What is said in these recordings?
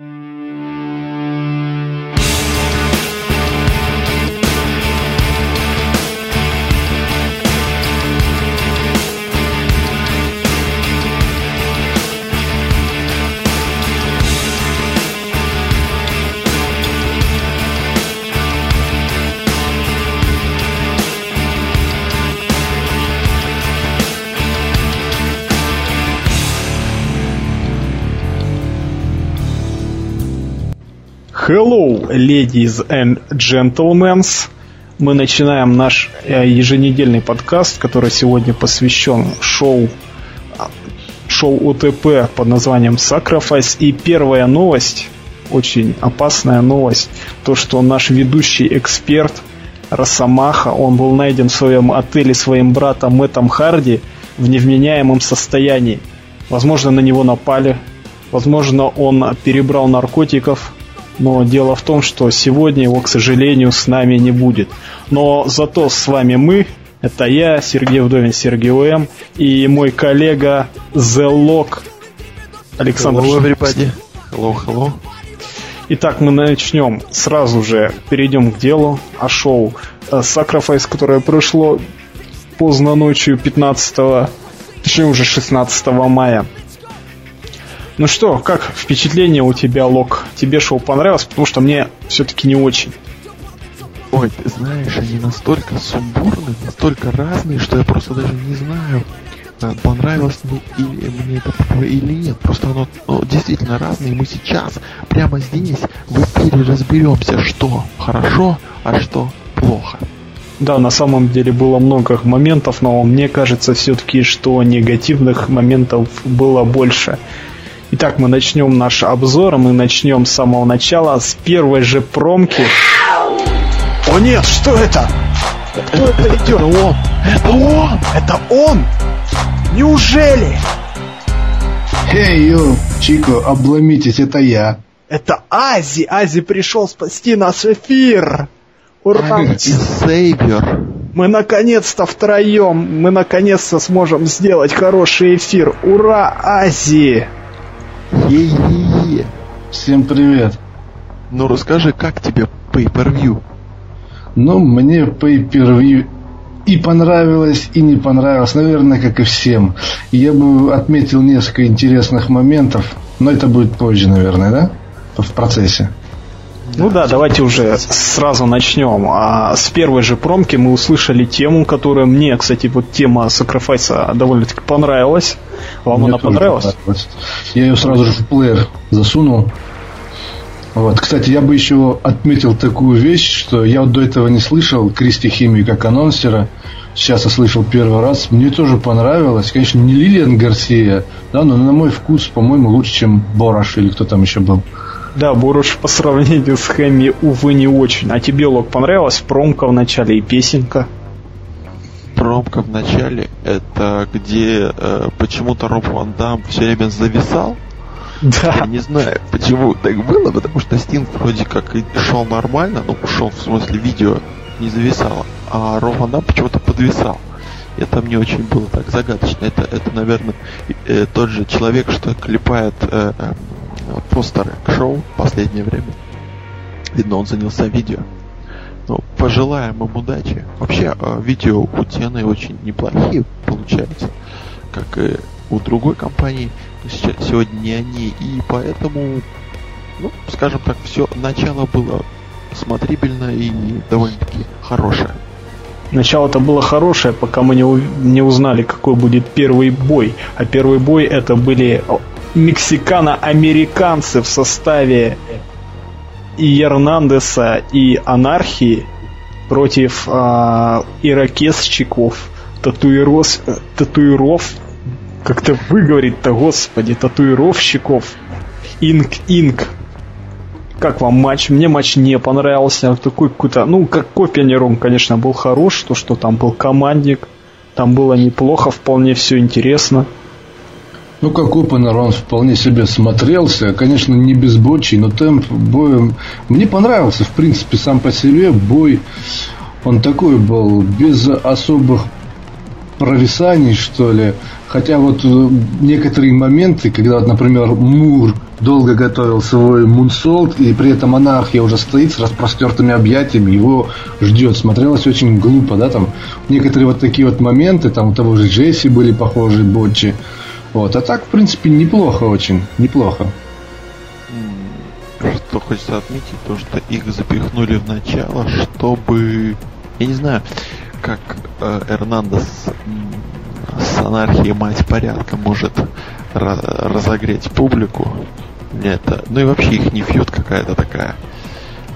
Mm-hmm. Hello, ladies and gentlemen. Мы начинаем наш э, еженедельный подкаст, который сегодня посвящен шоу шоу ОТП под названием Sacrifice. И первая новость, очень опасная новость, то, что наш ведущий эксперт Росомаха, он был найден в своем отеле своим братом Мэттом Харди в невменяемом состоянии. Возможно, на него напали, возможно, он перебрал наркотиков, но дело в том, что сегодня его, к сожалению, с нами не будет. Но зато с вами мы, это я, Сергей Вдовин, Сергей УМ, и мой коллега The Lock Александр Hello, everybody. Hello, hello. Итак, мы начнем. Сразу же перейдем к делу о шоу Sacrifice, которое прошло поздно ночью 15 точнее уже 16 мая. Ну что, как впечатление у тебя, Лок? Тебе шоу понравилось? Потому что мне все-таки не очень. Ой, ты знаешь, они настолько сумбурны, настолько разные, что я просто даже не знаю, э, понравилось мне или мне это или нет. Просто оно, оно действительно разное, и мы сейчас, прямо здесь, в эфире разберемся, что хорошо, а что плохо. Да, на самом деле было много моментов, но мне кажется все-таки, что негативных моментов было больше. Итак, мы начнем наш обзор, мы начнем с самого начала, с первой же промки. О нет, что это? Кто это идет? Это он! Это он! Это он! Неужели? Эй, йо, Чико, обломитесь, это я. Это Ази! Ази пришел спасти наш эфир! Ура! Сейвер. Мы наконец-то втроем, мы наконец-то сможем сделать хороший эфир. Ура, Ази! Е-е-е. Всем привет. Ну расскажи, как тебе pay-per-view? Ну, мне pay-per-view и понравилось, и не понравилось, наверное, как и всем. Я бы отметил несколько интересных моментов, но это будет позже, наверное, да? В процессе. Ну да, давайте уже сразу начнем. А с первой же промки мы услышали тему, которая мне, кстати, вот тема Sacrifice довольно-таки понравилась. Вам Мне она понравилась? понравилось. Я ее сразу же в плеер засунул. Вот. Кстати, я бы еще отметил такую вещь, что я вот до этого не слышал Кристи Химии как анонсера. Сейчас я слышал первый раз. Мне тоже понравилось. Конечно, не Лилиан Гарсия, да, но на мой вкус, по-моему, лучше, чем Бораш или кто там еще был. Да, Буруш по сравнению с Хэмми, увы, не очень. А тебе, Лок, понравилась промка в начале и песенка? Промка в начале, это где э, почему-то Роб Ван Дам все время зависал. Я Да. не знаю, почему так было, потому что Стинг вроде как и шел нормально, ну, шел в смысле видео не зависало, а Роб Ван Дам почему-то подвисал. Это мне очень было так загадочно. Это, это наверное, э, тот же человек, что клепает э, постеры к шоу в последнее время. Видно, он занялся видео. Ну, пожелаем им удачи. Вообще, э, видео у Тены очень неплохие получаются, как и у другой компании. Сейчас, сегодня не они, и поэтому, ну, скажем так, все начало было смотрибельно и довольно-таки хорошее. Начало-то было хорошее, пока мы не, у- не узнали, какой будет первый бой. А первый бой это были мексикано-американцы в составе и Эрнандеса, и Анархии против а, ирокесчиков, татуирос, э, татуиров, как-то выговорить-то, господи, татуировщиков, инк-инк. Как вам матч? Мне матч не понравился. Такой какой-то, ну, как копия он, конечно, был хорош, то, что там был командник, там было неплохо, вполне все интересно. Ну, как опенер, он вполне себе смотрелся. Конечно, не безбочий, но темп боя... Мне понравился, в принципе, сам по себе бой. Он такой был, без особых провисаний, что ли. Хотя вот э, некоторые моменты, когда, вот, например, Мур долго готовил свой мунсолт, и при этом анархия уже стоит с распростертыми объятиями, его ждет. Смотрелось очень глупо, да, там некоторые вот такие вот моменты, там у того же Джесси были похожие ботчи. Вот. А так, в принципе, неплохо очень, неплохо. Что хочется отметить, то, что их запихнули в начало, чтобы... Я не знаю, как э, Эрнандес с анархией мать порядка может разогреть публику. Мне это... Ну и вообще их не фьют какая-то такая.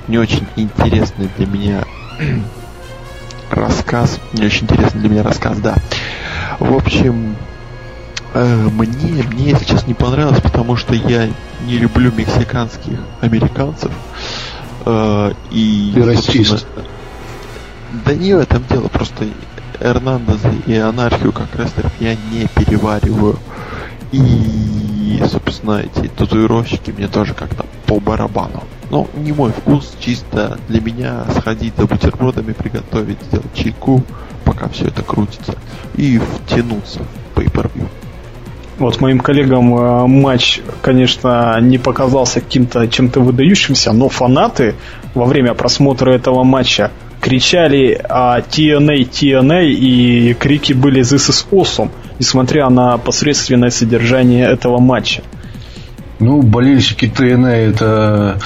Не очень интересный для меня рассказ. Не очень интересный для меня рассказ, да. В общем, мне, мне если честно не понравилось, потому что я не люблю мексиканских американцев. Э, и, Ты расист. Да не в этом дело, просто Эрнандеза и анархию как рестлеров я не перевариваю. И, собственно, эти татуировщики мне тоже как-то по барабану. Но не мой вкус, чисто для меня сходить за бутербродами, приготовить, сделать чайку, пока все это крутится, и втянуться в pay-per-view. Вот моим коллегам э, матч, конечно, не показался каким-то чем-то выдающимся, но фанаты во время просмотра этого матча кричали а, TNA, TNA, и крики были This is awesome, несмотря на посредственное содержание этого матча. Ну, болельщики TNA это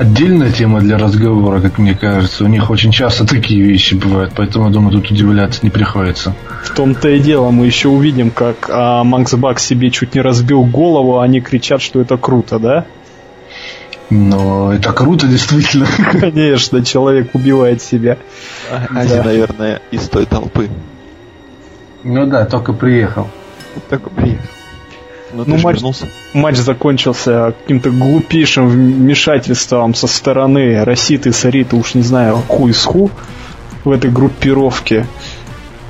отдельная тема для разговора, как мне кажется. У них очень часто такие вещи бывают, поэтому, я думаю, тут удивляться не приходится. В том-то и дело, мы еще увидим, как а, Макс Бак себе чуть не разбил голову, а они кричат, что это круто, да? Но это круто, действительно. Конечно, человек убивает себя. Ази, да. наверное, из той толпы. Ну да, только приехал. Только приехал. Ну, ну матч, матч закончился каким-то глупейшим вмешательством со стороны Роситы, Сариты, уж не знаю, ху из ху в этой группировке.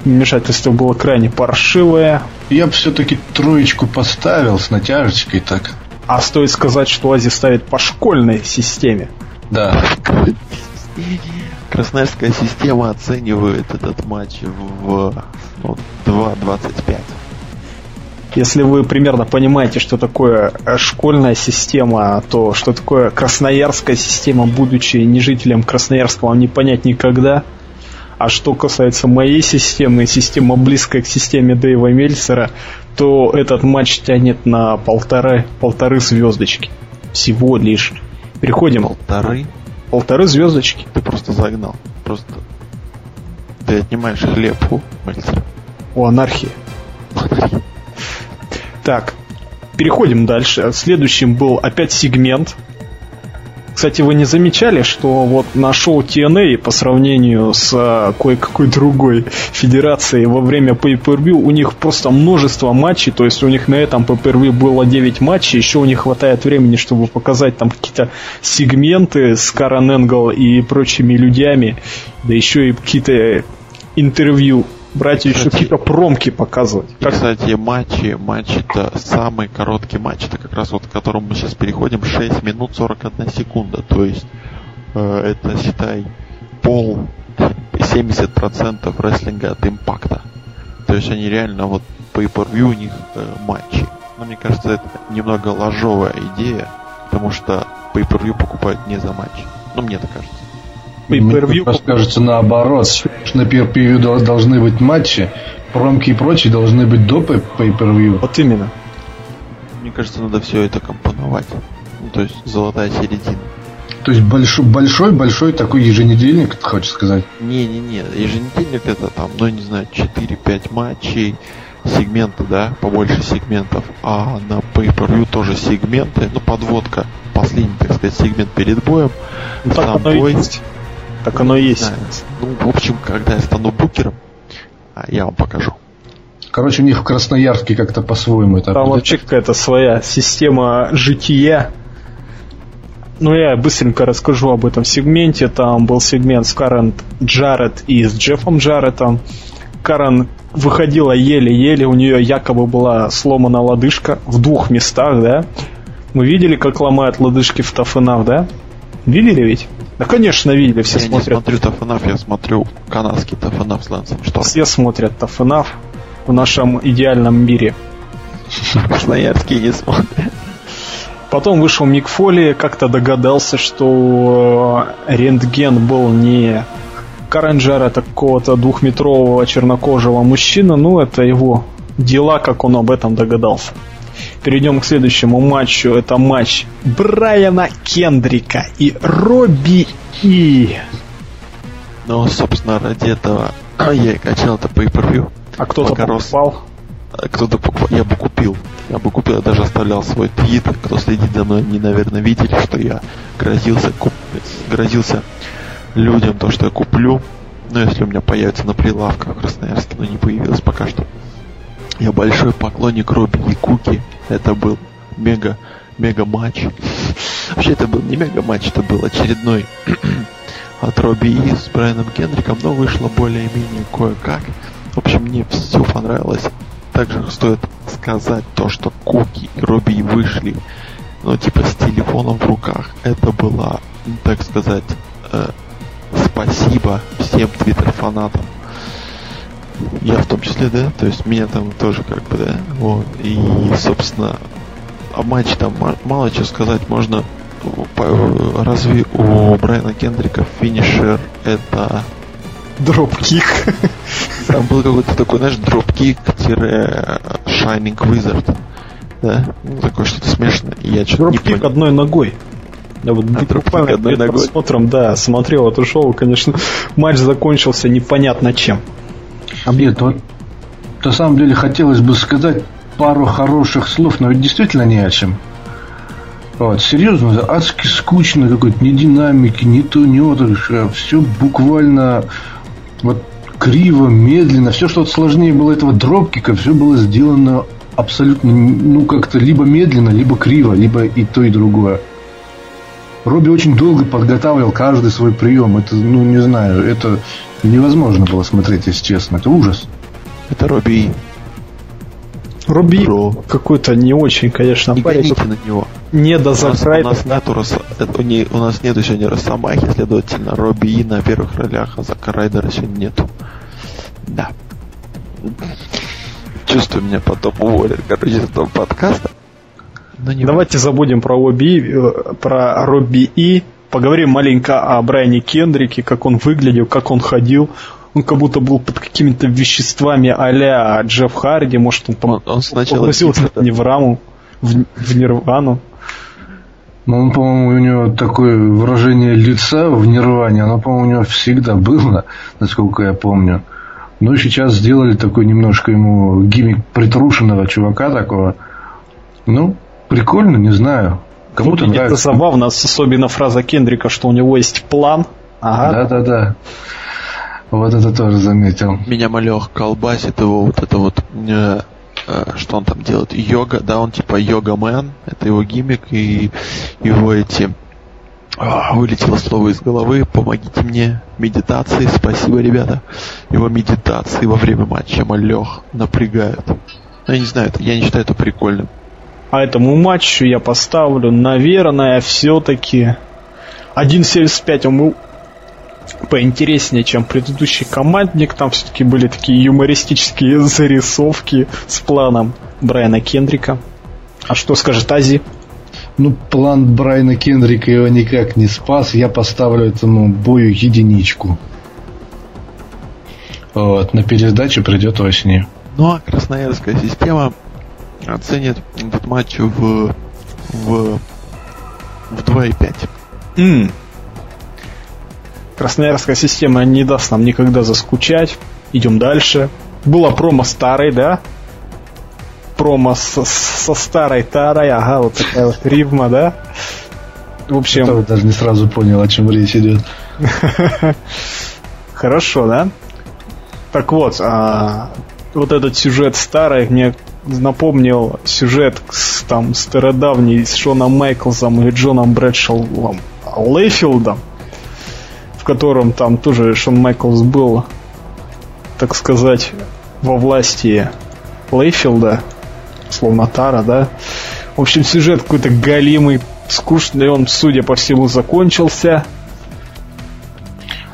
Вмешательство было крайне паршивое. Я бы все-таки троечку поставил с натяжечкой так. А стоит сказать, что Ази ставит по школьной системе. Да. Красноярская система оценивает этот матч в ну, 2.25. Если вы примерно понимаете, что такое э, школьная система, то что такое красноярская система, будучи не жителем Красноярска, вам не понять никогда. А что касается моей системы, система близкая к системе Дэйва Мельцера, то этот матч тянет на полторы, полторы звездочки. Всего лишь. Переходим. Полторы? Полторы звездочки. Ты просто загнал. Просто ты отнимаешь хлеб у Мельцера. У анархии. Так, переходим дальше. Следующим был опять сегмент кстати, вы не замечали, что вот на шоу TNA по сравнению с а, кое-какой другой федерацией во время Pay-Per-View у них просто множество матчей, то есть у них на этом Pay-Per-View было 9 матчей, еще у них хватает времени, чтобы показать там какие-то сегменты с Карен Энгл и прочими людьми, да еще и какие-то интервью брать еще какие-то промки показывать. И, как... Кстати, матчи, матч это самый короткий матч, это как раз вот к которому мы сейчас переходим, 6 минут 41 секунда, то есть э, это, считай, пол 70% рестлинга от импакта. То есть они реально вот по per у них э, матчи. Но мне кажется, это немного ложовая идея, потому что по per покупают не за матч. Ну, мне так кажется pay-per-view. Мне кажется, наоборот. На pay-per-view должны быть матчи, промки и прочие должны быть до pay-per-view. Вот именно. Мне кажется, надо все это компоновать. Ну, то есть золотая середина. То есть большой, большой, большой такой еженедельник, ты хочешь сказать? Не-не-не, еженедельник это там, ну не знаю, 4-5 матчей, сегменты, да, побольше сегментов, а на Pay-Per-View тоже сегменты, ну подводка, последний, так сказать, сегмент перед боем, ну, сам бой, есть. Так оно и есть. Ну, в общем, когда я стану букером, а, я вам покажу. Короче, у них в Красноярске как-то по-своему это. Там вообще какая-то своя система жития. Ну, я быстренько расскажу об этом сегменте. Там был сегмент с Карен Джаред и с Джеффом Джаредом. Карен выходила еле-еле, у нее якобы была сломана лодыжка в двух местах, да? Мы видели, как ломают лодыжки в Тафенав, да? Видели ведь? Да, конечно, видели, все я смотрят. Я смотрю Тафанаф, я смотрю канадский Тафанаф с Лэнсом Что? Все смотрят Тафанаф. в нашем идеальном мире. Красноярский не смотрят. Потом вышел Мик Фоли, как-то догадался, что рентген был не Каренджера, это какого-то двухметрового чернокожего мужчины, ну это его дела, как он об этом догадался. Перейдем к следующему матчу. Это матч Брайана Кендрика и Робби И. Ну, собственно, ради этого я и качал это по per А кто-то покупал? А кто-то покупал. Я бы купил. Я бы купил, я даже оставлял свой твит. Кто следит за мной, они, наверное, видели, что я грозился, куп... грозился людям то, что я куплю. Но если у меня появится на прилавках в Красноярске, но не появилось пока что. Я большой поклонник Робби и Куки. Это был мега, мега матч. Вообще это был не мега матч, это был очередной от Робби И с Брайаном Кендриком, но вышло более-менее кое-как. В общем, мне все понравилось. Также стоит сказать то, что Куки и Робби вышли, ну, типа, с телефоном в руках. Это было, так сказать, э, спасибо всем твиттер-фанатам я в том числе, да, то есть меня там тоже как бы, да, вот, и, собственно, о матче там мало чего сказать, можно, разве у Брайана Кендрика финишер это... Дропкик. Там был какой-то такой, знаешь, дропкик-shining wizard. Да? Ну, такое что-то смешное. Я что-то понял. одной ногой. Да, вот а буквально перед просмотром, да, смотрел это шоу, конечно, матч закончился непонятно чем. Нет, вот на самом деле хотелось бы сказать пару хороших слов, но ведь действительно не о чем. Вот, серьезно, адски скучно, какой-то ни динамики, ни то, ни отдыха. Все буквально вот криво, медленно. Все, что вот сложнее было этого дропкика, все было сделано абсолютно, ну, как-то либо медленно, либо криво, либо и то, и другое. Робби очень долго подготавливал каждый свой прием. Это, ну, не знаю, это невозможно было смотреть, если честно. Это ужас. Это Робби. Робби какой-то не очень, конечно, не парень. на него. Не до у нас, у нас нету рас... не, у нас нету сегодня Росомахи, следовательно, Робби на первых ролях, а Зака Райдера сегодня нету. Да. Чувствую, меня потом уволят, короче, с этого подкаста. Но не Давайте важно. забудем про Робби, э, про Робби И. Поговорим маленько о Брайане Кендрике, как он выглядел, как он ходил. Он как будто был под какими-то веществами а-ля Джефф Харди, может он, он, он сначала погрузился типа, в раму, в, в нирвану. Ну, он, по-моему, у него такое выражение лица в нирване, оно, по-моему, у него всегда было, насколько я помню. Ну, сейчас сделали такой немножко ему гиммик притрушенного чувака такого. Ну, Прикольно, не знаю. Кому-то Выглядит нравится. Это забавно, особенно фраза Кендрика, что у него есть план. Ага. Да-да-да. Вот это тоже заметил. Меня малех колбасит его вот это вот э, э, что он там делает, йога, да, он типа йога-мен, это его гиммик, и его эти а, вылетело слово из головы, помогите мне, медитации, спасибо, ребята. Его медитации во время матча малех напрягают. Ну, я не знаю, я не считаю это прикольным. А этому матчу я поставлю, наверное, все-таки 1.75 он поинтереснее, чем предыдущий командник. Там все-таки были такие юмористические зарисовки с планом Брайана Кендрика. А что скажет Ази? Ну, план Брайана Кендрика его никак не спас. Я поставлю этому бою единичку. Вот, на пересдачу придет осенью. Ну, а красноярская система оценит этот матч в, в, в 2,5. Mm. Красноярская система не даст нам никогда заскучать. Идем дальше. Было промо старой, да? Промо со, со старой тарой, ага, вот такая вот рифма, да? В общем... Я даже не сразу понял, о чем речь идет. Хорошо, да? Так вот, а, вот этот сюжет старый мне напомнил сюжет с, там стародавний с Шоном Майклзом и Джоном Брэдшеллом Лейфилдом, в котором там тоже Шон Майклс был, так сказать, во власти Лейфилда, словно Тара, да. В общем, сюжет какой-то галимый, скучный, он, судя по всему, закончился.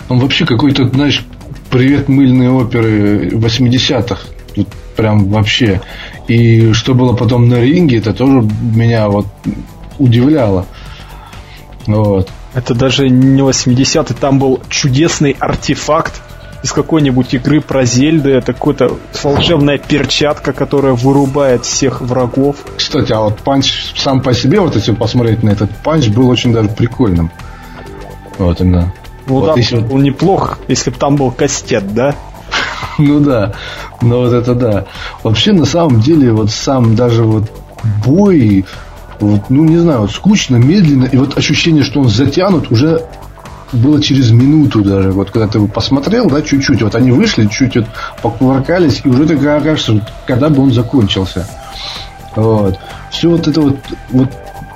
Он вообще какой-то, знаешь, привет мыльные оперы 80-х Вот прям вообще. И что было потом на ринге, это тоже меня вот удивляло. Вот. Это даже не 80-й, там был чудесный артефакт из какой-нибудь игры про Зельды. Это какая-то волшебная перчатка, которая вырубает всех врагов. Кстати, а вот punch сам по себе, вот если посмотреть на этот punch, был очень даже прикольным. Вот именно. Ну вот да, если... был неплох, если бы там был кастет, да? Ну да, ну вот это да. Вообще, на самом деле, вот сам даже вот бой, вот, ну не знаю, вот скучно, медленно, и вот ощущение, что он затянут, уже было через минуту даже. Вот когда ты посмотрел, да, чуть-чуть, вот они вышли, чуть вот покувыркались, и уже такая кажется, когда бы он закончился. Вот. Все вот это вот, вот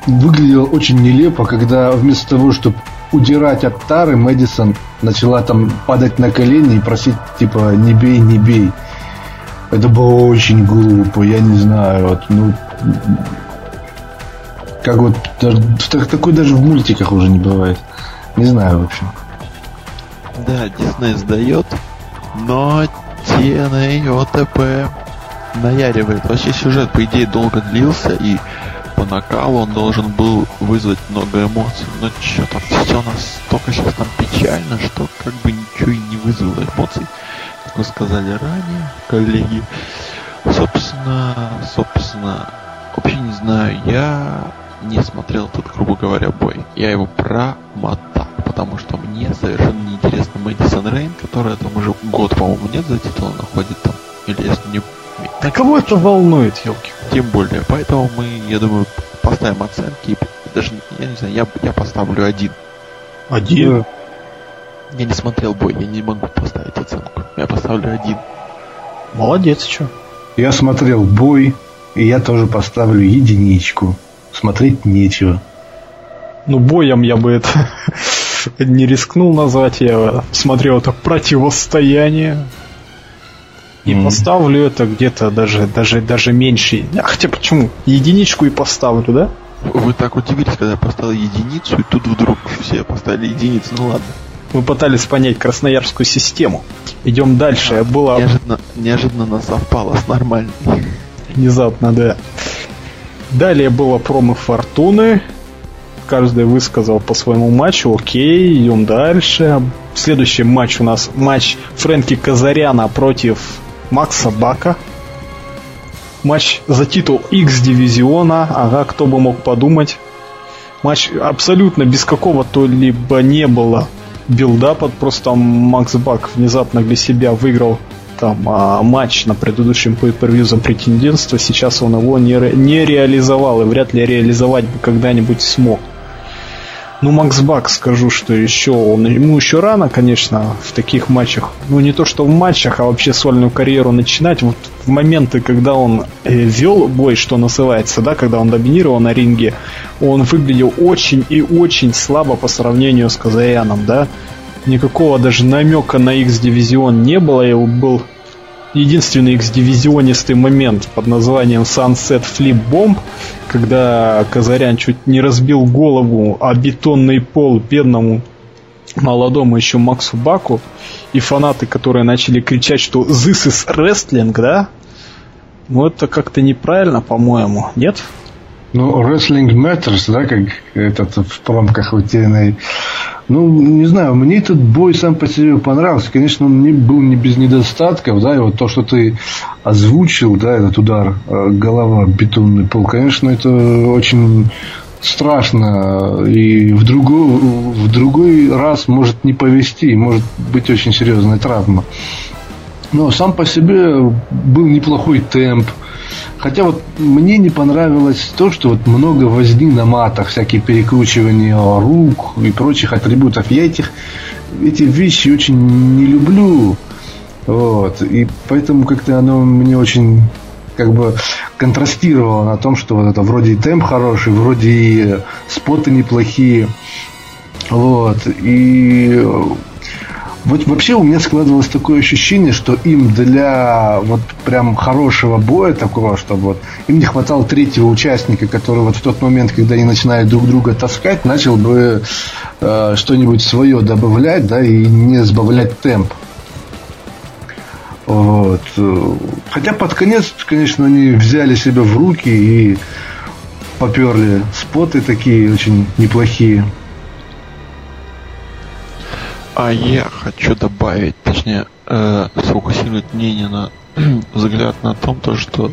выглядело очень нелепо, когда вместо того, чтобы удирать от Тары, Мэдисон начала там падать на колени и просить, типа, не бей, не бей. Это было очень глупо, я не знаю, вот, ну, как вот, даже, такой даже в мультиках уже не бывает. Не знаю, в общем. Да, Дисней сдает, но TNA, ОТП наяривает. Вообще сюжет, по идее, долго длился, и по накалу он должен был вызвать много эмоций. Но что-то все настолько сейчас там печально, что как бы ничего и не вызвало эмоций. Как вы сказали ранее, коллеги. Собственно, собственно, вообще не знаю, я не смотрел этот, грубо говоря, бой. Я его промотал, потому что мне совершенно неинтересно Мэдисон Рейн, которая там уже год, по-моему, нет за титул, находит там, или если не а кого это волнует, елки? Тем более. Поэтому мы, я думаю, поставим оценки. Даже, я не знаю, я, я поставлю один. Один? Я не смотрел бой, я не могу поставить оценку. Я поставлю один. Молодец, что? Я смотрел бой, и я тоже поставлю единичку. Смотреть нечего. Ну, боем я бы это не рискнул назвать. Я смотрел это противостояние. И mm. поставлю это где-то даже, даже, даже меньше. А хотя почему? Единичку и поставлю, да? Вы так удивились, когда я поставил единицу, и тут вдруг все поставили единицу. Ну ладно. Мы пытались понять красноярскую систему. Идем дальше. А, Было... неожиданно, неожиданно совпало с нормальной. Внезапно, да. Далее было промо Фортуны. Каждый высказал по своему матчу. Окей, идем дальше. Следующий матч у нас матч Фрэнки Казаряна против Макса Бака. Матч за титул X-дивизиона. Ага, кто бы мог подумать. Матч абсолютно без какого-то либо не было билдапа. Просто Макс Бак внезапно для себя выиграл там а, матч на предыдущем pay за претендентство. Сейчас он его не, ре, не реализовал и вряд ли реализовать бы когда-нибудь смог. Ну, Макс Бак, скажу, что еще он, ему еще рано, конечно, в таких матчах. Ну, не то, что в матчах, а вообще сольную карьеру начинать. Вот в моменты, когда он э, вел бой, что называется, да, когда он доминировал на ринге, он выглядел очень и очень слабо по сравнению с Казаяном, да. Никакого даже намека на X-дивизион не было, и был единственный X-дивизионистый момент под названием Sunset Flip Bomb, когда Казарян чуть не разбил голову о бетонный пол бедному молодому еще Максу Баку, и фанаты, которые начали кричать, что this is wrestling, да? Ну, это как-то неправильно, по-моему, нет? Ну, wrestling matters, да, как этот в промках утерянной ну, не знаю, мне этот бой сам по себе понравился. Конечно, он не, был не без недостатков, да, и вот то, что ты озвучил, да, этот удар э, голова бетонный пол, конечно, это очень страшно и в другой, в другой раз может не повести, может быть очень серьезная травма. Но сам по себе был неплохой темп, Хотя вот мне не понравилось то, что вот много возни на матах, всякие перекручивания рук и прочих атрибутов. Я этих, эти вещи очень не люблю. Вот. И поэтому как-то оно мне очень как бы контрастировало на том, что вот это вроде и темп хороший, вроде и споты неплохие. Вот. И вот вообще у меня складывалось такое ощущение, что им для вот прям хорошего боя такого, чтобы вот им не хватало третьего участника, который вот в тот момент, когда они начинают друг друга таскать, начал бы э, что-нибудь свое добавлять, да, и не сбавлять темп. Вот. Хотя под конец, конечно, они взяли себя в руки и поперли споты такие очень неплохие. А я хочу добавить, точнее, э, сфокусировать мнение на взгляд на том, то, что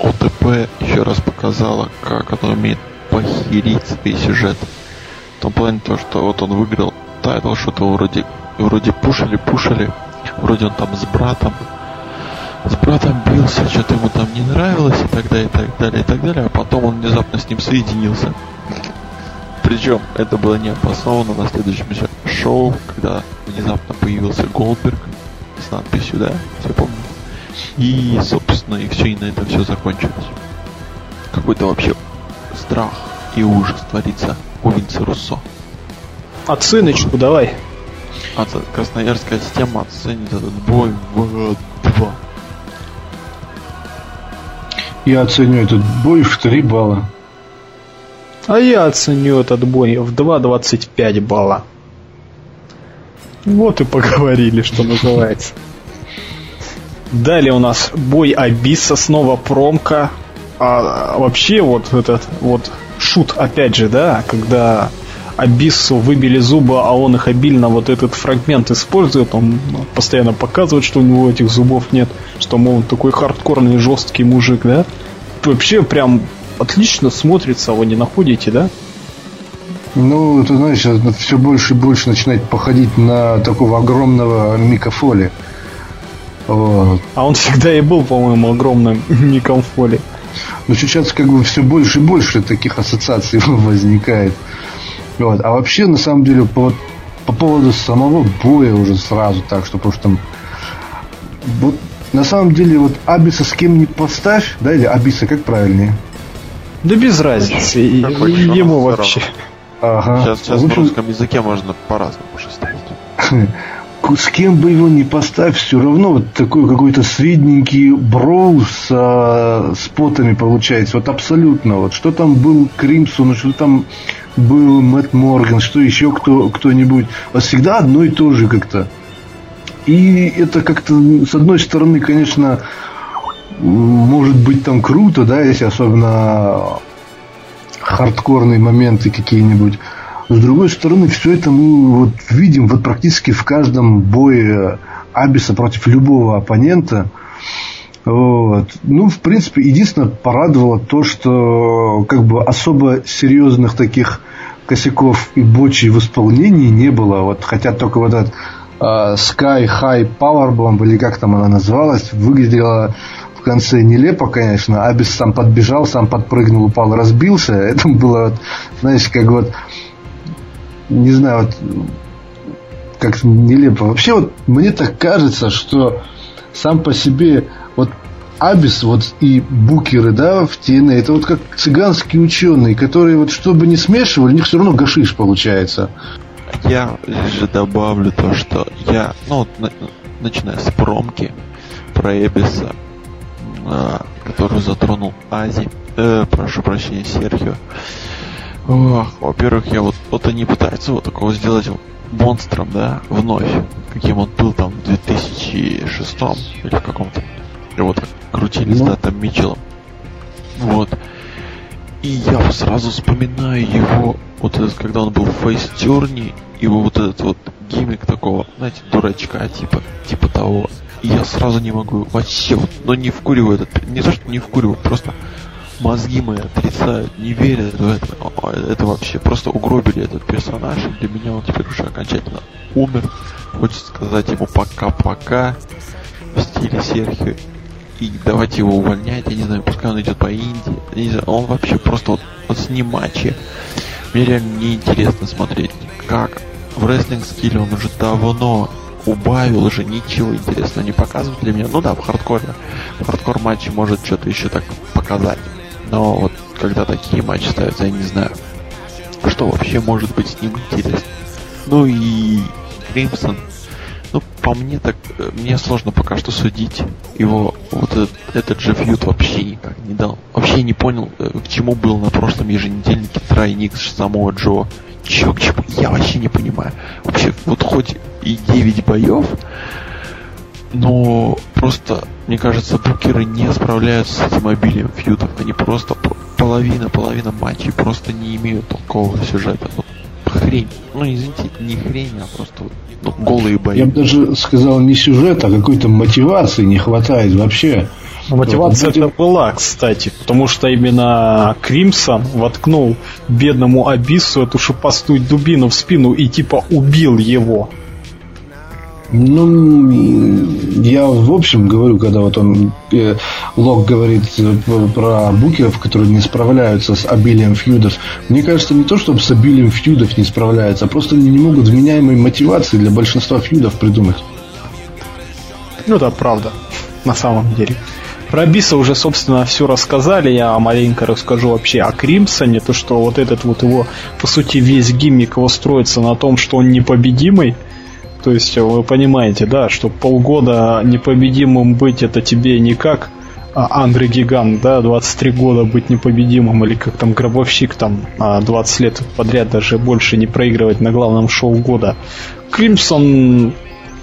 ОТП еще раз показала, как оно умеет похерить свои сюжеты. В том плане то, что вот он выиграл title, что-то вроде, вроде пушили, пушили, вроде он там с братом, с братом бился, что-то ему там не нравилось и так далее, и так далее, и так далее, а потом он внезапно с ним соединился. Причем это было не обосновано на следующем шоу, когда внезапно появился Голдберг с надписью, да, все помню. И, собственно, и все, и на этом все закончилось. Какой-то вообще страх и ужас творится у Винца Руссо. Оценочку давай. А Красноярская система оценит этот бой в 2. Я оценю этот бой в 3 балла. А я оценю этот бой в 2.25 балла. Вот и поговорили, что называется. Далее у нас бой Абисса, снова промка. А вообще вот этот вот шут, опять же, да, когда Абиссу выбили зубы, а он их обильно вот этот фрагмент использует, он постоянно показывает, что у него этих зубов нет, что, мол, он такой хардкорный, жесткий мужик, да. Вообще прям отлично смотрится, вы не находите, да? Ну, ты знаешь, все больше и больше начинает походить на такого огромного микофоли. Вот. А он всегда и был, по-моему, огромным микофоли. Но сейчас как бы все больше и больше таких ассоциаций возникает. Вот. А вообще, на самом деле, по, по поводу самого боя уже сразу так, что потому что там вот на самом деле вот Абиса с кем не поставь, да, или Абиса, как правильнее? Да без разницы. Ему вообще. Ага. Сейчас, сейчас в русском языке можно по-разному уже ставить. С кем бы его ни поставь, все равно вот такой какой-то средненький броу с а, спотами получается. Вот абсолютно. Вот что там был Кримсон, что там был Мэтт Морган, что еще кто, кто-нибудь. Вот всегда одно и то же как-то. И это как-то, с одной стороны, конечно, может быть там круто, да, если особенно хардкорные моменты какие-нибудь. С другой стороны, все это мы вот видим вот практически в каждом бое Абиса против любого оппонента. Вот. Ну, в принципе, единственное порадовало то, что как бы особо серьезных таких косяков и бочей в исполнении не было. Вот хотя только вот этот uh, Sky High Powerbomb, или как там она называлась, выглядела конце нелепо, конечно. Абис сам подбежал, сам подпрыгнул, упал, разбился. Это было, знаешь, как вот, не знаю, вот, как нелепо. Вообще вот мне так кажется, что сам по себе вот Абис вот и букеры, да, в TNA, это вот как цыганские ученые, которые вот что бы не смешивали, у них все равно гашиш получается. Я же добавлю то, что я, ну, вот, начиная с промки про Эбиса, которую затронул Ази. Э, прошу прощения, Серхио. Во-первых, я вот, вот они пытаются вот такого сделать монстром, да, вновь, каким он был там в 2006 или в каком-то. И вот крутили ну. с Датом Митчеллом. Вот. И я сразу вспоминаю его, вот этот, когда он был в фейстюрне, его вот этот вот гиммик такого, знаете, дурачка, типа, типа того. Я сразу не могу вообще, вот, но не вкуриваю этот, не то, что не вкуриваю, просто мозги мои отрицают, не верят в это. Это вообще просто угробили этот персонаж. Для меня он теперь уже окончательно умер. Хочется сказать ему пока-пока в стиле Серхио. И давайте его увольнять, я не знаю, пускай он идет по Индии. не знаю, он вообще просто вот, вот с ним матчи. Мне реально неинтересно смотреть, как в рестлинг стиле он уже давно убавил уже, ничего интересного не показывает для меня. Ну да, в хардкоре, в хардкор матче может что-то еще так показать. Но вот когда такие матчи ставятся, я не знаю, что вообще может быть с ним интересно. Ну и Кримсон, по мне так, э, мне сложно пока что судить. Его вот этот, этот же feud вообще никак не дал. Вообще не понял, э, к чему был на прошлом еженедельнике тройник самого Джо. Чё, к чему? Я вообще не понимаю. Вообще, вот хоть и 9 боев, Но просто, мне кажется, букеры не справляются с этим обилием фьюдов. Они просто половина-половина матчей просто не имеют толкового сюжета. Вот хрень. Ну, извините, не хрень, а просто ну, голые бои. Я бы даже сказал не сюжета, а какой-то мотивации не хватает вообще. Мотивация это была, кстати, потому что именно Кримсон воткнул бедному Абиссу эту шипастую дубину в спину и типа убил его. Ну, я в общем говорю, когда вот он э, Лок говорит э, про букеров, которые не справляются с обилием фьюдов. Мне кажется, не то, чтобы с обилием фьюдов не справляются, а просто они не могут вменяемой мотивации для большинства фьюдов придумать. Ну да, правда, на самом деле. Про Биса уже, собственно, все рассказали. Я маленько расскажу вообще о Кримсоне. То, что вот этот вот его, по сути, весь гиммик его строится на том, что он непобедимый. То есть вы понимаете, да, что полгода непобедимым быть это тебе не как а, Гигант, да, 23 года быть непобедимым, или как там Гробовщик, там 20 а, лет подряд даже больше не проигрывать на главном шоу года. Кримсон,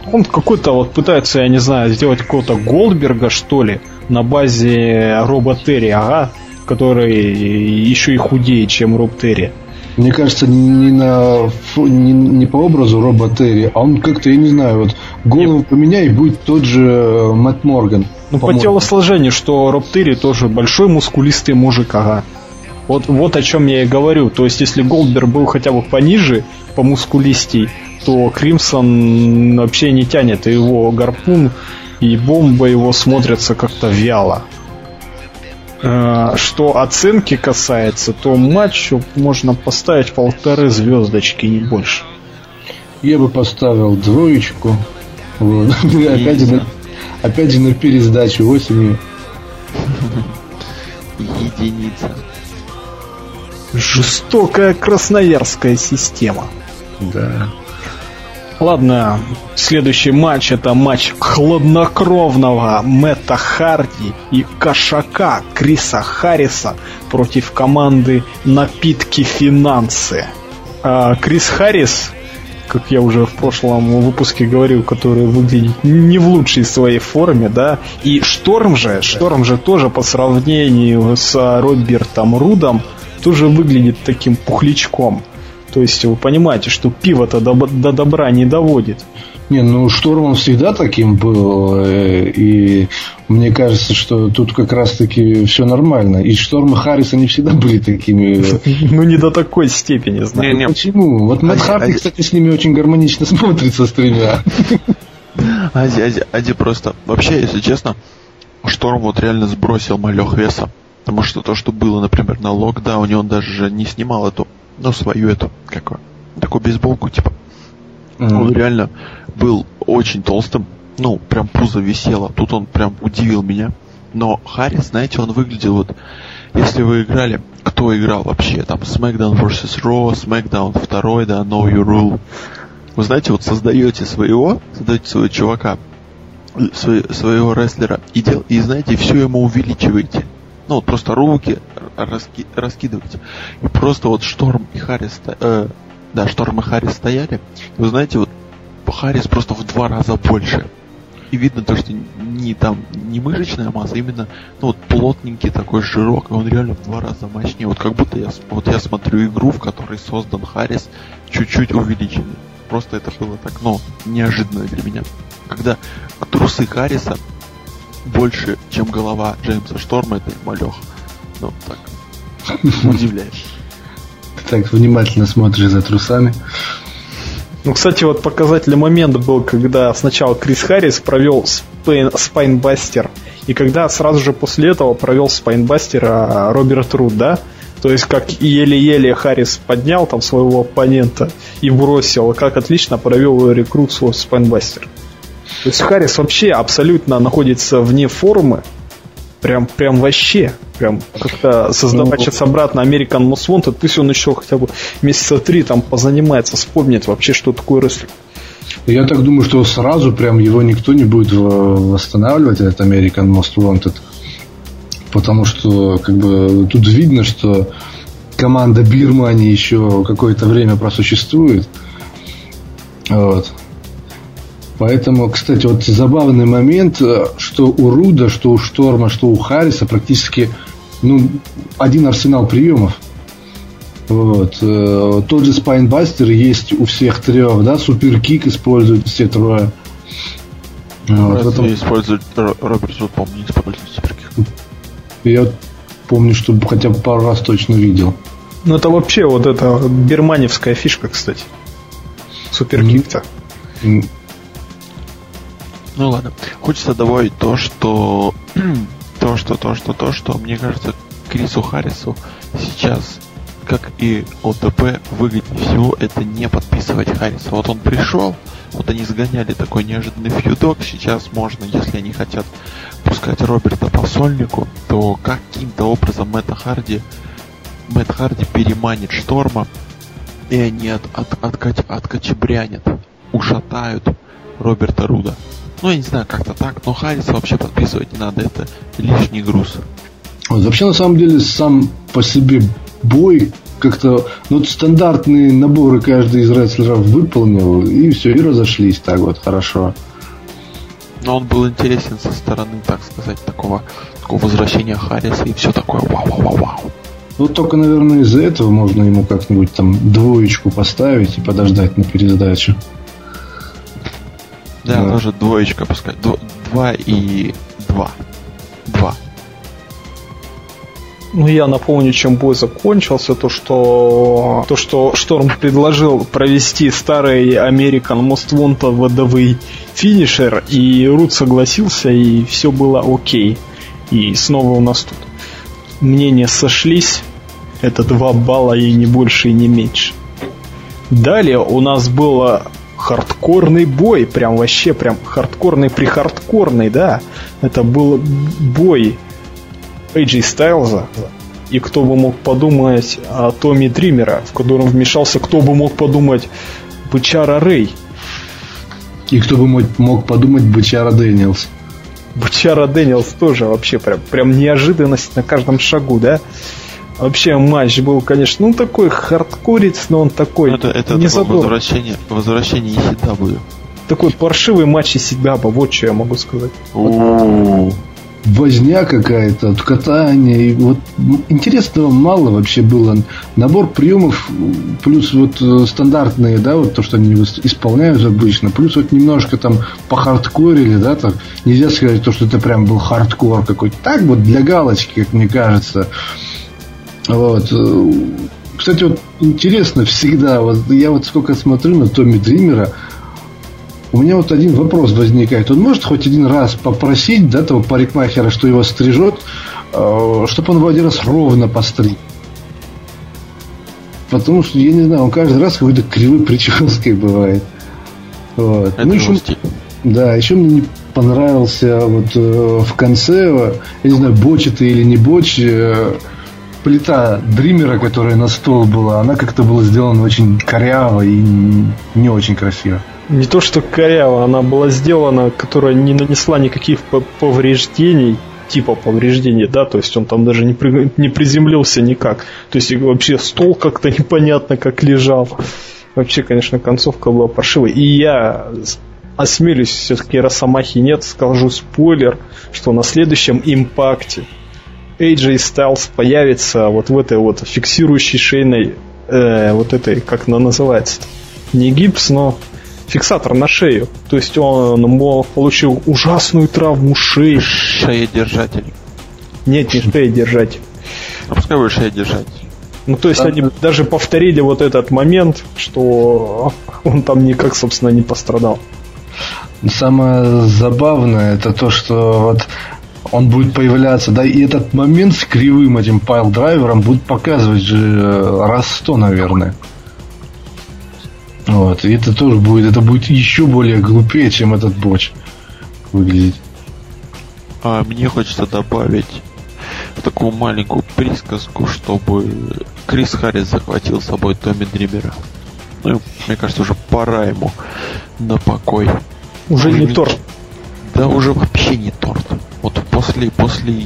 он какой-то вот пытается, я не знаю, сделать какого-то Голдберга, что ли, на базе Роба Терри, ага, который еще и худее, чем Роб Терри. Мне кажется, не, на, не, не по образу Роба Терри, а он как-то, я не знаю, вот голову Нет. поменяй, будет тот же э, Мэтт Морган. Ну, по, по телосложению, что Роб Терри тоже большой мускулистый мужик, ага. Вот, вот о чем я и говорю. То есть, если Голдберг был хотя бы пониже, по мускулистей, то Кримсон вообще не тянет. И его гарпун и бомба его смотрятся как-то вяло. Э, что оценки касается, то матчу можно поставить полторы звездочки, не больше. Я бы поставил двоечку. Вот. опять, же, на, опять же на пересдачу осенью. Единица. Жестокая красноярская система. Да. Ладно, следующий матч это матч хладнокровного Мэтта Харди и кошака Криса Харриса против команды Напитки Финансы. А, Крис Харрис, как я уже в прошлом выпуске говорил, который выглядит не в лучшей своей форме, да, и Шторм же, Шторм же тоже по сравнению с Робертом Рудом тоже выглядит таким пухлячком. То есть вы понимаете, что пиво-то до, до добра не доводит. Не, ну Шторм он всегда таким был, э, и мне кажется, что тут как раз-таки все нормально. И Шторм и Харрис, они всегда были такими. Ну, не до такой степени, знаю. Почему? Вот Мэтт Харди, кстати, с ними очень гармонично смотрится с тремя. Ади, Ади, Ади просто... Вообще, если честно, Шторм вот реально сбросил малех веса. Потому что то, что было, например, на локдауне, он даже не снимал эту ну, свою эту, как такую бейсболку, типа. Mm-hmm. Он реально был очень толстым, ну, прям пузо висело. Тут он прям удивил меня. Но Харрис, знаете, он выглядел вот, если вы играли, кто играл вообще, там, SmackDown vs. Raw, SmackDown 2, да, Know Your Rule. Вы знаете, вот создаете своего, создаете своего чувака, своего рестлера, и, дел, и знаете, все ему увеличиваете. Ну, вот просто руки раски, раскидывать. И просто вот Шторм и Харрис, э, да, Шторм и Харрис стояли. И вы знаете, вот Харрис просто в два раза больше. И видно то, что не там не мышечная масса, а именно ну вот плотненький такой жирок, и он реально в два раза мощнее. Вот как будто я вот я смотрю игру, в которой создан Харрис, чуть-чуть увеличенный. Просто это было так, ну, неожиданно для меня. Когда трусы Харриса больше, чем голова Джеймса Шторма, это малех. Ну, так, удивляешь. Ты так внимательно смотришь за трусами. Ну, кстати, вот показательный момент был, когда сначала Крис Харрис провел спайн, спайнбастер, и когда сразу же после этого провел спайнбастера Роберт Руд, да? То есть, как еле-еле Харрис поднял там своего оппонента и бросил, как отлично провел рекрут свой спайнбастер. То есть Харрис вообще абсолютно находится вне формы. Прям, прям вообще. Прям как-то создавать ну, сейчас обратно American Most Wanted, пусть он еще хотя бы месяца три там позанимается, вспомнит вообще, что такое рестлинг. Я так думаю, что сразу прям его никто не будет восстанавливать, этот American Most Wanted. Потому что как бы тут видно, что команда Бирмани еще какое-то время просуществует. Вот. Поэтому, кстати, вот забавный момент, э, что у Руда, что у Шторма, что у Харриса практически ну, один арсенал приемов. Вот. Э, тот же Спайнбастер есть у всех трех, да, суперкик используют все трое. Вот, Разве этом... используют Роберт Суд, помню, не использует суперкик. Я помню, что хотя бы пару раз точно видел. Ну это вообще вот эта берманевская фишка, кстати. Суперкик-то. Mm. Ну ладно. Хочется добавить то, что то, что, то, что, то, что, мне кажется, Крису Харрису сейчас, как и ОТП, выгоднее всего это не подписывать Харриса. Вот он пришел, вот они сгоняли такой неожиданный фьюдок, сейчас можно, если они хотят пускать Роберта по сольнику, то каким-то образом Мэтта Харди, Мэтт Харди переманит Шторма, и они от, от, от, откачебрянят, ушатают Роберта Руда. Ну, я не знаю, как-то так, но Харриса вообще подписывать не надо, это лишний груз. Вообще, на самом деле, сам по себе бой как-то, ну, вот стандартные наборы каждый из рестлеров выполнил, и все, и разошлись так вот хорошо. Но он был интересен со стороны, так сказать, такого, такого возвращения Харриса и все такое вау-вау-вау-вау. Ну, только, наверное, из-за этого можно ему как-нибудь там двоечку поставить и подождать на пересдачу. Да, да. тоже двоечка пускай. Два и два. Два. Ну, я напомню, чем бой закончился. То, что, то, что Шторм предложил провести старый American Most Wanted водовый финишер, и Рут согласился, и все было окей. И снова у нас тут мнения сошлись. Это два балла и не больше, и не меньше. Далее у нас было хардкорный бой, прям вообще прям хардкорный при хардкорный, да. Это был бой AJ Стайлза, и кто бы мог подумать о Томми Дримера, в котором вмешался, кто бы мог подумать Бычара Рэй. И кто бы мог, мог подумать Бычара Дэниелс. Бычара Дэниелс тоже вообще прям, прям неожиданность на каждом шагу, да? Вообще матч был, конечно, ну такой хардкорец, но он такой это, это не возвращение, возвращение ECW. Такой паршивый матч ECW, вот что я могу сказать. Возня какая-то, катание. И вот интересного мало вообще было. Набор приемов плюс вот э, стандартные, да, вот то, что они исполняют обычно, плюс вот немножко там похардкорили, да, так нельзя сказать то, что это прям был хардкор какой-то. Так вот для галочки, как мне кажется. Вот. Кстати, вот интересно всегда, вот я вот сколько смотрю на Томми Дримера, у меня вот один вопрос возникает. Он может хоть один раз попросить, да, того парикмахера, что его стрижет, э, чтобы он его один раз ровно постриг. Потому что, я не знаю, он каждый раз какой-то кривой прической бывает. Вот. Это ну, еще, да, еще мне не понравился вот э, в конце, я не знаю, боч это или не боч, э, плита Дримера, которая на стол была, она как-то была сделана очень коряво и не очень красиво. Не то, что коряво, она была сделана, которая не нанесла никаких повреждений, типа повреждений, да, то есть он там даже не, при, не приземлился никак. То есть вообще стол как-то непонятно как лежал. Вообще, конечно, концовка была паршивой. И я осмелюсь, все-таки Росомахи нет, скажу спойлер, что на следующем импакте AJ Styles появится вот в этой вот фиксирующей шейной, э, вот этой, как она называется, не гипс, но фиксатор на шею. То есть он мол, получил ужасную травму шеи. Шея-держатель. Нет, не шея-держатель. А пускай будет шея-держатель. Ну, то есть а, они даже повторили вот этот момент, что он там никак, собственно, не пострадал. Самое забавное это то, что вот он будет появляться, да, и этот момент с кривым этим пайл-драйвером будет показывать же э, раз сто, наверное. Вот, и это тоже будет, это будет еще более глупее, чем этот боч выглядеть. А мне хочется добавить такую маленькую присказку, чтобы Крис Харрис захватил с собой Томми Дримера. Ну, мне кажется, уже пора ему на покой. Уже, уже не торт. Да уже вообще не торт. После, после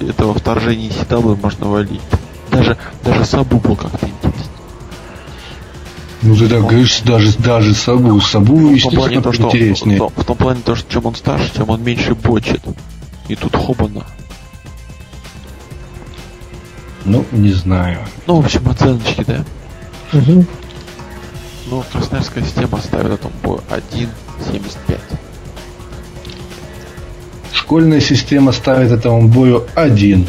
этого вторжения CW можно валить. Даже, даже Сабу был как-то интересно. Ну ты так говоришь, даже, даже Сабу. Сабу, в том плане то, что, интереснее. в, том- в том плане то, что чем он старше, тем он меньше бочит. И тут хобана. Ну, не знаю. Ну, в общем, оценочки, да. Мгм. Ну, Красноярская система ставит этому бою 1.75. Школьная система ставит этому бою один.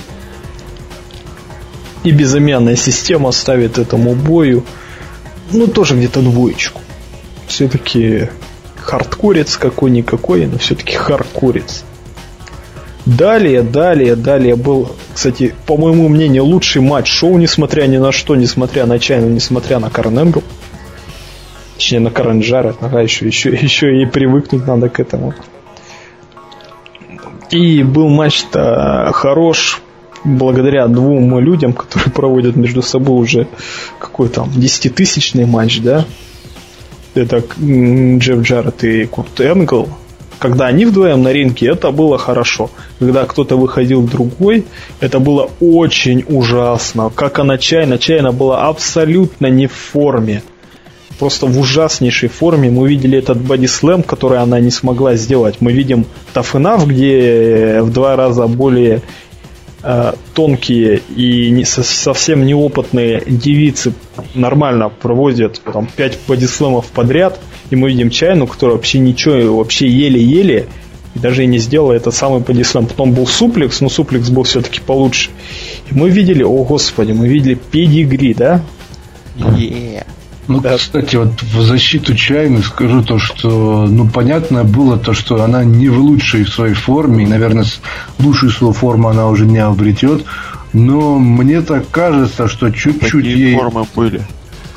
И безымянная система ставит этому бою, ну, тоже где-то двоечку. Все-таки хардкорец какой-никакой, но все-таки хардкорец. Далее, далее, далее был, кстати, по моему мнению, лучший матч шоу, несмотря ни на что, несмотря на Чайну, несмотря на Карен Энгл. Точнее, на Карен Джаред, ага, еще, еще, еще и привыкнуть надо к этому. И был матч-то хорош благодаря двум людям, которые проводят между собой уже какой там десятитысячный матч, да? Это Джефф Джаред и Курт Энгл. Когда они вдвоем на ринге, это было хорошо. Когда кто-то выходил другой, это было очень ужасно. Как она чайна, чайна была абсолютно не в форме. Просто в ужаснейшей форме мы видели этот бодислэм, который она не смогла сделать. Мы видим Enough, где в два раза более э, тонкие и не- со- совсем неопытные девицы нормально проводят там 5 бодислэмов подряд, и мы видим Чайну, которая вообще ничего, вообще еле-еле, даже и не сделала этот самый бодислэм. Потом был суплекс, но суплекс был все-таки получше. И мы видели, о господи, мы видели педигри, да? Yeah. Ну, Да. кстати, вот в защиту Чайны скажу то, что, ну, понятно было то, что она не в лучшей своей форме, и, наверное, лучшую свою форму она уже не обретет, но мне так кажется, что чуть-чуть ей, формы были.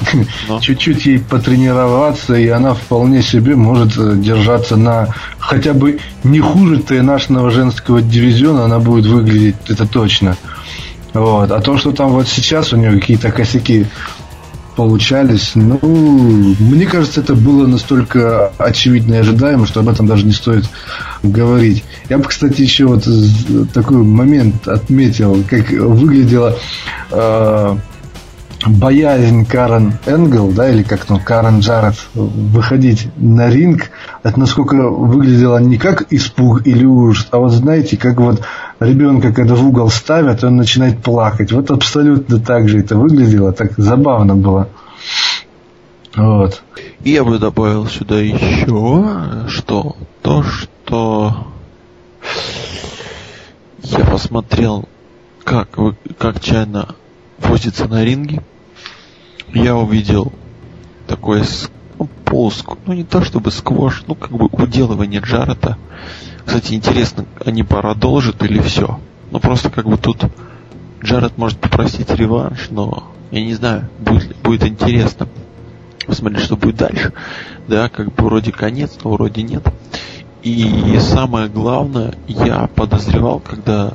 Чуть-чуть ей потренироваться, и она вполне себе может э, держаться на хотя бы не хуже нашего женского дивизиона, она будет выглядеть, это точно. Вот. А то, что там вот сейчас у нее какие-то косяки получались, ну, мне кажется, это было настолько очевидно и ожидаемо, что об этом даже не стоит говорить. Я бы, кстати, еще вот такой момент отметил, как выглядела э, боязнь Карен Энгел, да, или как там Карен Джаред выходить на ринг, это насколько выглядело не как испуг или ужас, а вот знаете, как вот ребенка, когда в угол ставят, он начинает плакать. Вот абсолютно так же это выглядело, так забавно было. Вот. И я бы добавил сюда еще, что то, что я посмотрел, как, как Чайна возится на ринге. Я увидел такой ну, полуск, ну не то чтобы сквош, ну как бы уделывание Джарета. Кстати, интересно, они продолжат или все? Ну просто как бы тут Джаред может попросить реванш, но я не знаю, будет, будет интересно посмотреть, что будет дальше. Да, как бы вроде конец, но вроде нет. И самое главное, я подозревал, когда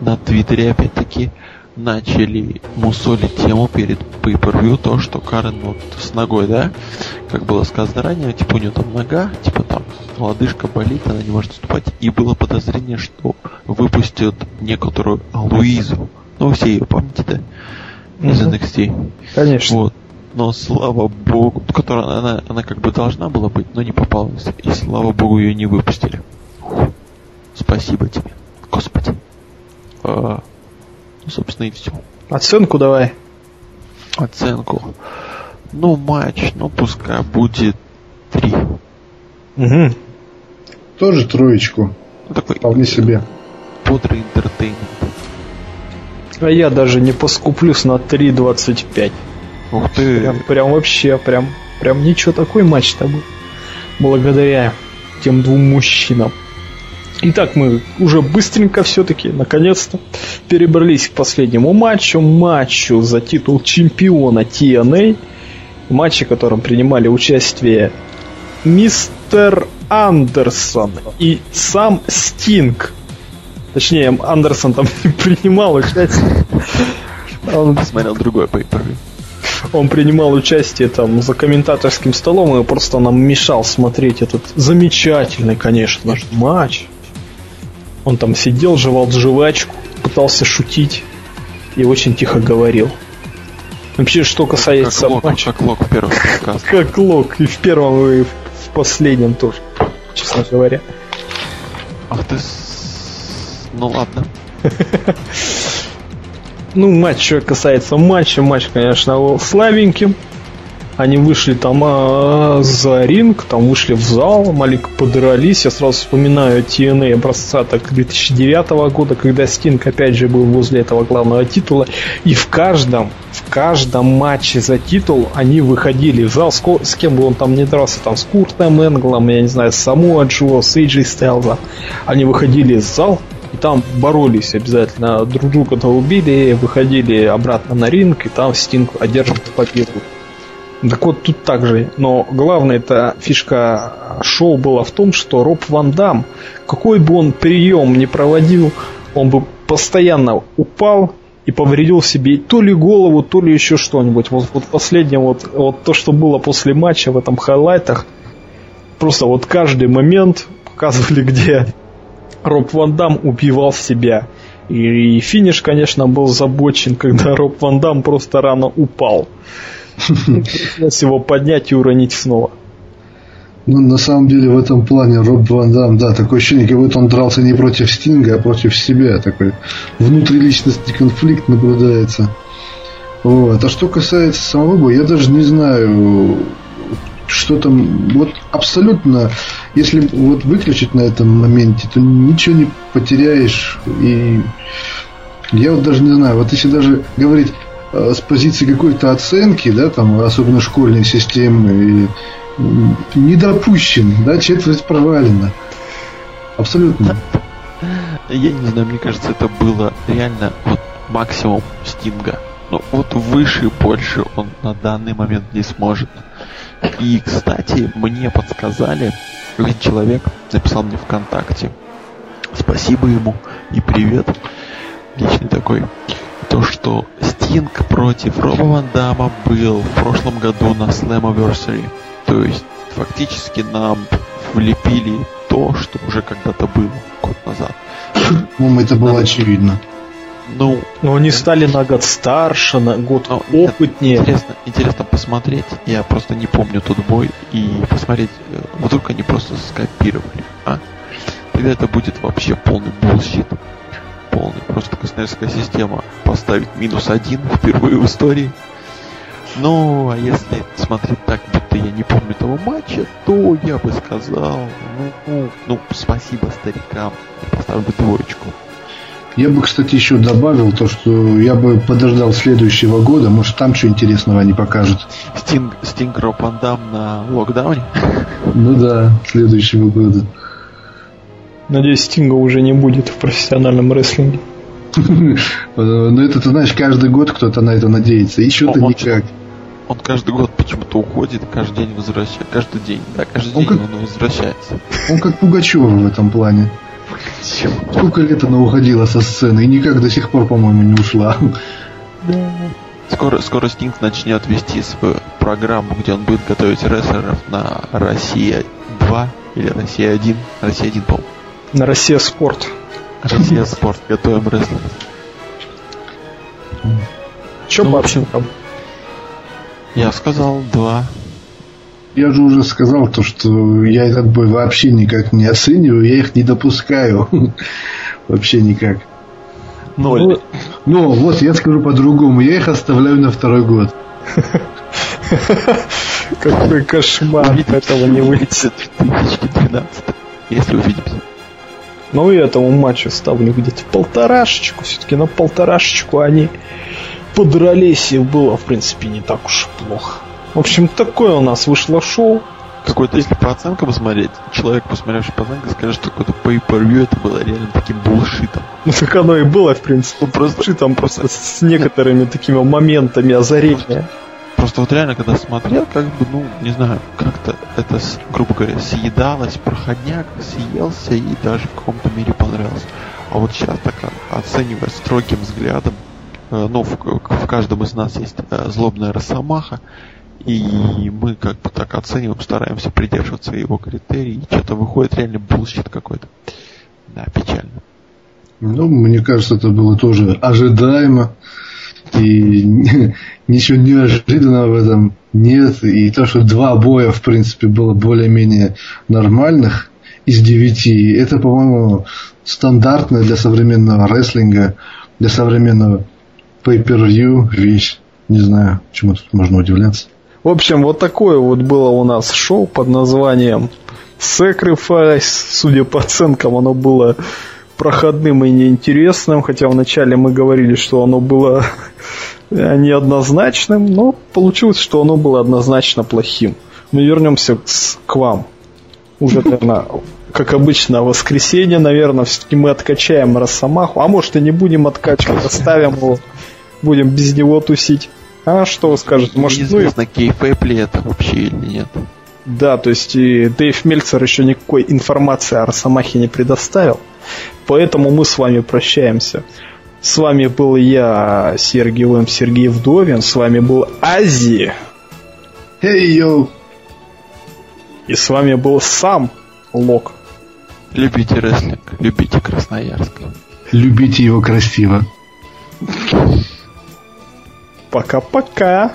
на Твиттере опять-таки начали мусолить тему перед pay то, что Карен вот с ногой, да, как было сказано ранее, типа у нее там нога, типа там лодыжка болит, она не может выступать, и было подозрение, что выпустят некоторую Луизу. Ну, все ее помните, да? Из Мгм. NXT. Конечно. Вот. Но слава богу, которая она, она как бы должна была быть, но не попалась. И слава богу, ее не выпустили. Спасибо тебе, Господи. А, собственно, и все. Оценку давай. Оценку. Ну, матч, ну, пускай будет три. Угу. Тоже троечку. Ну, такой Вполне себе. бодрый интертеймент. А я даже не поскуплюсь на 3.25. Ух ты. Прям, прям вообще, прям, прям ничего такой матч-то был. Благодаря тем двум мужчинам. Итак, мы уже быстренько все-таки, наконец-то, перебрались к последнему матчу. Матчу за титул чемпиона TNA. В матче, в котором принимали участие мистер Андерсон и сам Стинг. Точнее, Андерсон там не принимал участие. Он Смотрел другой pay он принимал участие там за комментаторским столом и просто нам мешал смотреть этот замечательный, конечно же, матч. Он там сидел, жевал жвачку, пытался шутить и очень тихо говорил. Вообще, что касается как лог, матча... Как лог в первом подкасте. Как лог и в первом, и в последнем тоже, честно говоря. Ах ты... Ну ладно. Ну, матч, что касается матча, матч, конечно, слабенький. Они вышли там а, за ринг, там вышли в зал, маленько подрались. Я сразу вспоминаю TNA образца так 2009 года, когда Стинг опять же был возле этого главного титула. И в каждом, в каждом матче за титул они выходили в зал. С, с кем бы он там не дрался, там с Куртом Энглом, я не знаю, с Самуа Джо, с Эйджи Стайлзом. Они выходили в зал, и там боролись обязательно, друг друга-то убили, выходили обратно на ринг, и там Стинг одерживал победу. Так вот тут также, но главная эта фишка шоу была в том, что Роб Ван Дам, какой бы он прием не проводил, он бы постоянно упал и повредил себе то ли голову, то ли еще что-нибудь. Вот, вот последнее, вот, вот то, что было после матча в этом хайлайтах, просто вот каждый момент показывали, где Роб Ван Дам убивал себя. И, и финиш, конечно, был забочен, когда Роб Ван Дам просто рано упал. Пришлось его поднять и уронить снова. Ну, на самом деле, в этом плане Роб Ван Дам, да, такое ощущение, как будто он дрался не против Стинга, а против себя. Такой внутриличностный конфликт наблюдается. Вот. А что касается самого боя, я даже не знаю, что там, вот абсолютно, если вот выключить на этом моменте, то ничего не потеряешь. И я вот даже не знаю, вот если даже говорить с позиции какой-то оценки, да, там, особенно школьной системы, не допущен, да, четверть провалена. Абсолютно. Я не знаю, мне кажется, это было реально вот максимум Стинга. Ну, вот выше больше он на данный момент не сможет. И, кстати, мне подсказали, один человек написал мне ВКонтакте. Спасибо ему и привет. Личный такой то, что Стинг против Роба Ван Дамма был в прошлом году на Slammiversary. То есть, фактически нам влепили то, что уже когда-то было год назад. Ну, это было Надо... очевидно. Ну, но они стали на год старше, на год но опытнее. Интересно, интересно посмотреть. Я просто не помню тот бой и посмотреть, э, вдруг они просто скопировали, а? Тогда это будет вообще полный bullshit полный. Просто Красноярская система поставить минус один впервые в истории. Ну, а если смотреть так, будто я не помню того матча, то я бы сказал, ну, ну, ну спасибо старикам, я поставлю бы двоечку. Я бы, кстати, еще добавил то, что я бы подождал следующего года, может там что интересного они покажут. Стинг, Стинг Ропандам на локдауне? Ну да, следующего года. Надеюсь, Стинга уже не будет в профессиональном рестлинге. Ну, это, ты знаешь, каждый год кто-то на это надеется. Еще-то никак. Он каждый год почему-то уходит, каждый день возвращается. Каждый день, да, каждый день он возвращается. Он как Пугачева в этом плане. Сколько лет она уходила со сцены и никак до сих пор, по-моему, не ушла. Скоро, скоро Стинг начнет вести свою программу, где он будет готовить рестлеров на Россия 2 или Россия 1. Россия 1, по-моему. На Россия Спорт. Россия Спорт. Готовим рестлинг. Че ну, по общем там? Я сказал два. Я же уже сказал то, что я этот бой вообще никак не оцениваю, я их не допускаю. вообще никак. Ноль. Ну, ну, вот я скажу по-другому, я их оставляю на второй год. Какой кошмар, этого не выйдет. 2012, если увидимся. Ну и этому матчу ставлю где-то полторашечку. Все-таки на полторашечку они подрались, и было, в принципе, не так уж плохо. В общем, такое у нас вышло шоу. Какой-то, если по оценкам посмотреть, человек, посмотревший по оценкам, скажет, что какой-то pay-per-view это было реально таким булшитом. Ну так оно и было, в принципе. Просто, там просто с некоторыми такими моментами озарения. Просто вот реально, когда смотрел, как бы, ну, не знаю, как-то это, грубо говоря, съедалось, проходняк, съелся и даже в каком-то мере понравился. А вот сейчас так оценивая строгим взглядом, э, ну, в, в каждом из нас есть э, злобная росомаха, и мы как бы так оцениваем, стараемся придерживаться его критерий, и что-то выходит реально bullshit какой-то. Да, печально. Ну, мне кажется, это было тоже ожидаемо. И ничего неожиданного в этом нет. И то, что два боя, в принципе, было более-менее нормальных из девяти, это, по-моему, стандартная для современного рестлинга, для современного pay-per-view вещь. Не знаю, чему тут можно удивляться. В общем, вот такое вот было у нас шоу под названием Sacrifice. Судя по оценкам, оно было проходным и неинтересным, хотя вначале мы говорили, что оно было неоднозначным, но получилось, что оно было однозначно плохим. Мы вернемся к вам. Уже, наверное, как обычно, в воскресенье, наверное, все-таки мы откачаем Росомаху. А может и не будем откачивать, оставим его, будем без него тусить. А что вы скажете? Может, Неизвестно, ну, кейфэп ли это вообще или нет. Да, то есть и Дэйв Мельцер еще никакой информации о Росомахе не предоставил. Поэтому мы с вами прощаемся. С вами был я, Сергей Лэм, Сергей Вдовин. С вами был Ази. Hey, йоу. И с вами был сам Лок. Любите рестлинг, любите Красноярск. Любите его красиво. Пока-пока.